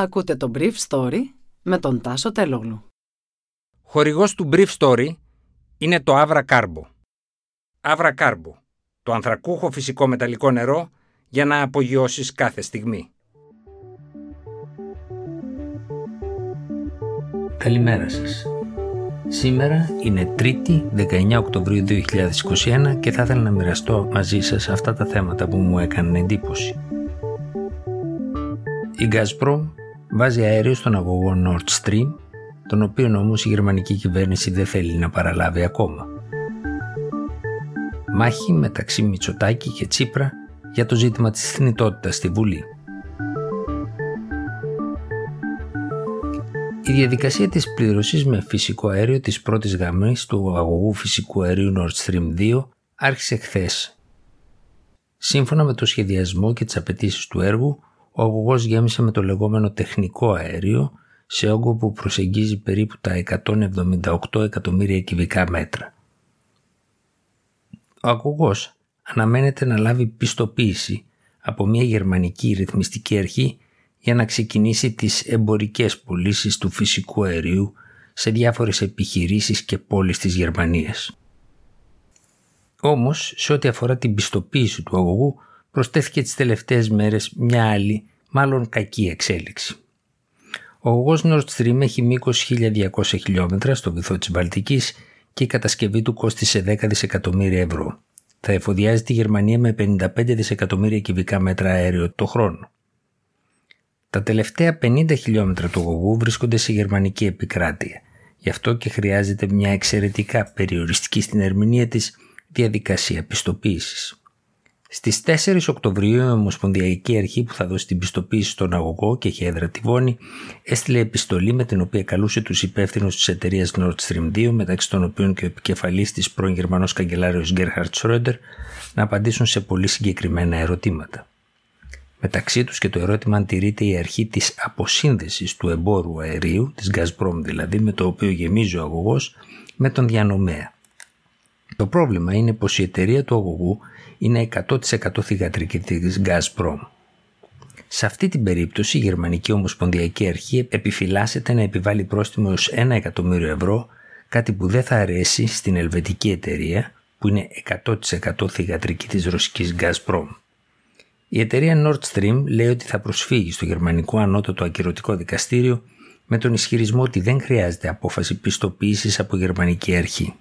Ακούτε το Brief Story με τον Τάσο Τελόγλου. Χορηγός του Brief Story είναι το Avra Carbo. Avra Carbo, το ανθρακούχο φυσικό μεταλλικό νερό για να απογειώσεις κάθε στιγμή. Καλημέρα σας. Σήμερα είναι 3η 19 Οκτωβρίου 2021 και θα ήθελα να μοιραστώ μαζί σας αυτά τα θέματα που μου έκαναν εντύπωση. Η Gazprom βάζει αέριο στον αγωγό Nord Stream, τον οποίο όμως η γερμανική κυβέρνηση δεν θέλει να παραλάβει ακόμα. Μάχη μεταξύ Μητσοτάκη και Τσίπρα για το ζήτημα της θνητότητας στη Βουλή. Η διαδικασία της πλήρωσης με φυσικό αέριο της πρώτης γραμμής του αγωγού φυσικού αερίου Nord Stream 2 άρχισε χθες. Σύμφωνα με το σχεδιασμό και τις απαιτήσεις του έργου, ο αγωγός γέμισε με το λεγόμενο τεχνικό αέριο σε όγκο που προσεγγίζει περίπου τα 178 εκατομμύρια κυβικά μέτρα. Ο αγωγός αναμένεται να λάβει πιστοποίηση από μια γερμανική ρυθμιστική αρχή για να ξεκινήσει τις εμπορικές πωλήσεις του φυσικού αερίου σε διάφορες επιχειρήσεις και πόλεις της Γερμανίας. Όμως, σε ό,τι αφορά την πιστοποίηση του αγωγού, προσθέθηκε τις τελευταίες μέρες μια άλλη, μάλλον κακή εξέλιξη. Ο αγωγός Nord Stream έχει μήκος 1200 χιλιόμετρα στο βυθό της Βαλτικής και η κατασκευή του κόστησε 10 δισεκατομμύρια ευρώ. Θα εφοδιάζει τη Γερμανία με 55 δισεκατομμύρια κυβικά μέτρα αέριο το χρόνο. Τα τελευταία 50 χιλιόμετρα του αγωγού βρίσκονται σε γερμανική επικράτεια. Γι' αυτό και χρειάζεται μια εξαιρετικά περιοριστική στην ερμηνεία της διαδικασίας πιστοποίησης. Στις 4 Οκτωβρίου η Ομοσπονδιακή Αρχή που θα δώσει την πιστοποίηση στον αγωγό και έχει έδρα τη Βόνη έστειλε επιστολή με την οποία καλούσε τους υπεύθυνους της εταιρείας Nord Stream 2 μεταξύ των οποίων και ο επικεφαλής της πρώην Γερμανός Καγκελάριος Γκέρχαρτ Σρόντερ να απαντήσουν σε πολύ συγκεκριμένα ερωτήματα. Μεταξύ τους και το ερώτημα αν τηρείται η αρχή της αποσύνδεσης του εμπόρου αερίου, της Gazprom δηλαδή, με το οποίο γεμίζει ο αγωγός, με τον διανομέα. Το πρόβλημα είναι πως η εταιρεία του αγωγού είναι 100% θηγατρική της Gazprom. Σε αυτή την περίπτωση η Γερμανική Ομοσπονδιακή Αρχή επιφυλάσσεται να επιβάλλει πρόστιμο ως 1 εκατομμύριο ευρώ, κάτι που δεν θα αρέσει στην ελβετική εταιρεία που είναι 100% θηγατρική της ρωσικής Gazprom. Η εταιρεία Nord Stream λέει ότι θα προσφύγει στο γερμανικό ανώτατο ακυρωτικό δικαστήριο με τον ισχυρισμό ότι δεν χρειάζεται απόφαση πιστοποίησης από γερμανική αρχή.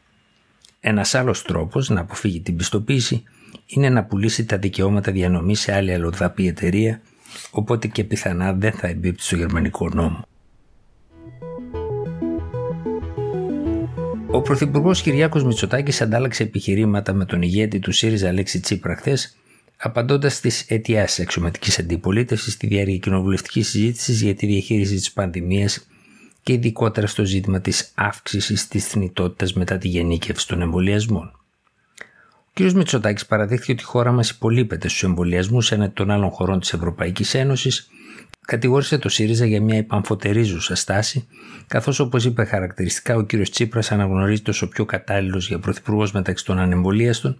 Ένας άλλος τρόπος να αποφύγει την πιστοποίηση είναι να πουλήσει τα δικαιώματα διανομής σε άλλη αλλοδαπή εταιρεία, οπότε και πιθανά δεν θα εμπίπτει στο γερμανικό νόμο. Ο Πρωθυπουργός Κυριάκος Μητσοτάκης αντάλλαξε επιχειρήματα με τον ηγέτη του ΣΥΡΙΖΑ Αλέξη Τσίπρα χθες, απαντώντας στις αιτιάσεις αξιωματικής αντιπολίτευσης στη διάρκεια κοινοβουλευτικής συζήτησης για τη διαχείριση της πανδημίας και ειδικότερα στο ζήτημα της αύξησης της θνητότητας μετά τη γενίκευση των εμβολιασμών. Ο κ. Μητσοτάκης παραδείχθηκε ότι η χώρα μας υπολείπεται στους εμβολιασμούς έναντι των άλλων χωρών της Ευρωπαϊκής Ένωσης, κατηγόρησε το ΣΥΡΙΖΑ για μια επαμφωτερίζουσα στάση, καθώς όπως είπε χαρακτηριστικά ο κ. Τσίπρας αναγνωρίζεται ω ο πιο κατάλληλος για πρωθυπουργός μεταξύ των ανεμβολίαστων,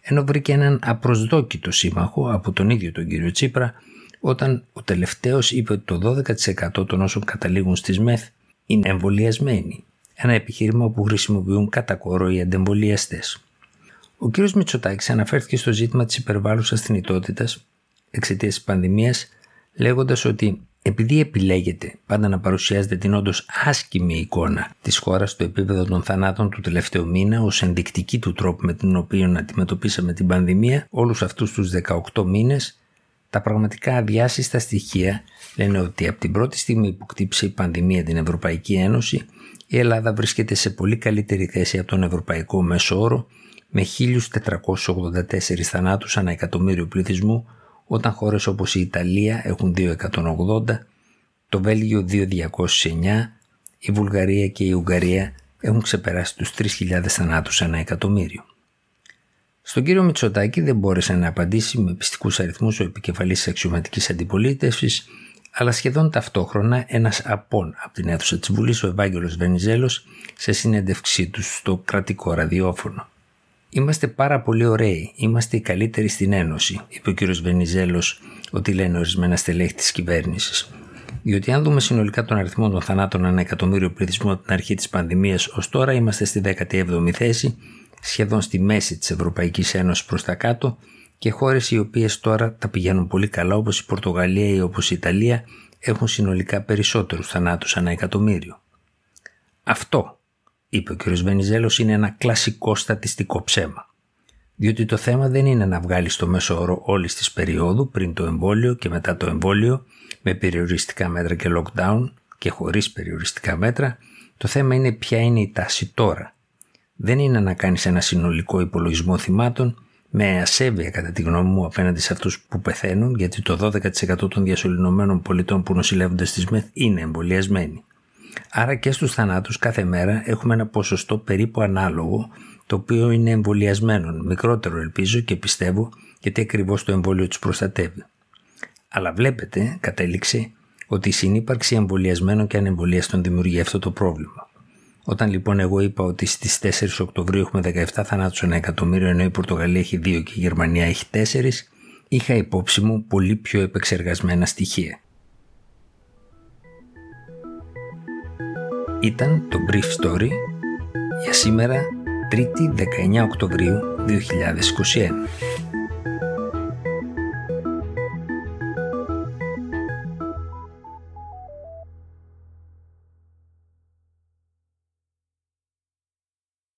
ενώ βρήκε έναν απροσδόκητο σύμμαχο από τον ίδιο τον κ. Τσίπρα, όταν ο τελευταίος είπε ότι το 12% των όσων καταλήγουν στις ΜΕΘ είναι εμβολιασμένοι, ένα επιχείρημα που χρησιμοποιούν κατά κόρο οι αντεμβολιαστές. Ο κ. Μητσοτάκης αναφέρθηκε στο ζήτημα της υπερβάλλουσας θνητότητας εξαιτίας της πανδημίας, λέγοντας ότι επειδή επιλέγεται πάντα να παρουσιάζεται την όντως άσκημη εικόνα της χώρας στο επίπεδο των θανάτων του τελευταίου μήνα ως ενδεικτική του τρόπου με τον οποίο αντιμετωπίσαμε την πανδημία όλους αυτούς τους 18 μήνες, τα πραγματικά αδιάσυστα στοιχεία λένε ότι από την πρώτη στιγμή που κτύψε η πανδημία την Ευρωπαϊκή Ένωση, η Ελλάδα βρίσκεται σε πολύ καλύτερη θέση από τον Ευρωπαϊκό Μέσο Όρο με 1.484 θανάτους ανά εκατομμύριο πληθυσμού όταν χώρες όπως η Ιταλία έχουν 2.180, το Βέλγιο 2.209, η Βουλγαρία και η Ουγγαρία έχουν ξεπεράσει τους 3.000 θανάτους ανά εκατομμύριο. Στον κύριο Μητσοτάκη δεν μπόρεσε να απαντήσει με πιστικούς αριθμούς ο επικεφαλής της αξιωματικής αντιπολίτευσης, αλλά σχεδόν ταυτόχρονα ένας απόν από την αίθουσα της Βουλής, ο Ευάγγελος Βενιζέλος, σε συνέντευξή του στο κρατικό ραδιόφωνο. Είμαστε πάρα πολύ ωραίοι. Είμαστε οι καλύτεροι στην Ένωση, είπε ο κ. Βενιζέλος, ότι λένε ορισμένα στελέχη της κυβέρνησης. Διότι αν δούμε συνολικά τον αριθμό των θανάτων ανά εκατομμύριο πληθυσμού από την αρχή της πανδημίας ως τώρα είμαστε στη 17η θέση, σχεδόν στη μέση της Ευρωπαϊκής Ένωσης προς τα κάτω και χώρες οι οποίες τώρα τα πηγαίνουν πολύ καλά όπως η Πορτογαλία ή όπως η Ιταλία έχουν συνολικά περισσότερους θανάτους ανά εκατομμύριο. Αυτό, είπε ο κ. Βενιζέλος, είναι ένα κλασικό στατιστικό ψέμα. Διότι το θέμα δεν είναι να βγάλεις το μέσο όρο όλης της περίοδου πριν το εμβόλιο και μετά το εμβόλιο με περιοριστικά μέτρα και lockdown και χωρίς περιοριστικά μέτρα, το θέμα είναι ποια είναι η τάση τώρα. Δεν είναι να κάνεις ένα συνολικό υπολογισμό θυμάτων με ασέβεια κατά τη γνώμη μου απέναντι σε αυτούς που πεθαίνουν γιατί το 12% των διασωληνωμένων πολιτών που νοσηλεύονται στις ΜΕΘ είναι εμβολιασμένοι. Άρα και στους θανάτους κάθε μέρα έχουμε ένα ποσοστό περίπου ανάλογο το οποίο είναι εμβολιασμένων, μικρότερο ελπίζω και πιστεύω γιατί ακριβώς το εμβόλιο τους προστατεύει. Αλλά βλέπετε, κατέληξε, ότι η συνύπαρξη εμβολιασμένων και ανεμβολιαστών δημιουργεί αυτό το πρόβλημα. Όταν λοιπόν εγώ είπα ότι στις 4 Οκτωβρίου έχουμε 17 θανάτους ένα εκατομμύριο ενώ η Πορτογαλία έχει 2 και η Γερμανία έχει 4, είχα υπόψη μου πολύ πιο επεξεργασμένα στοιχεία. Ήταν το Brief Story για σήμερα 3η 19 Οκτωβρίου 2021.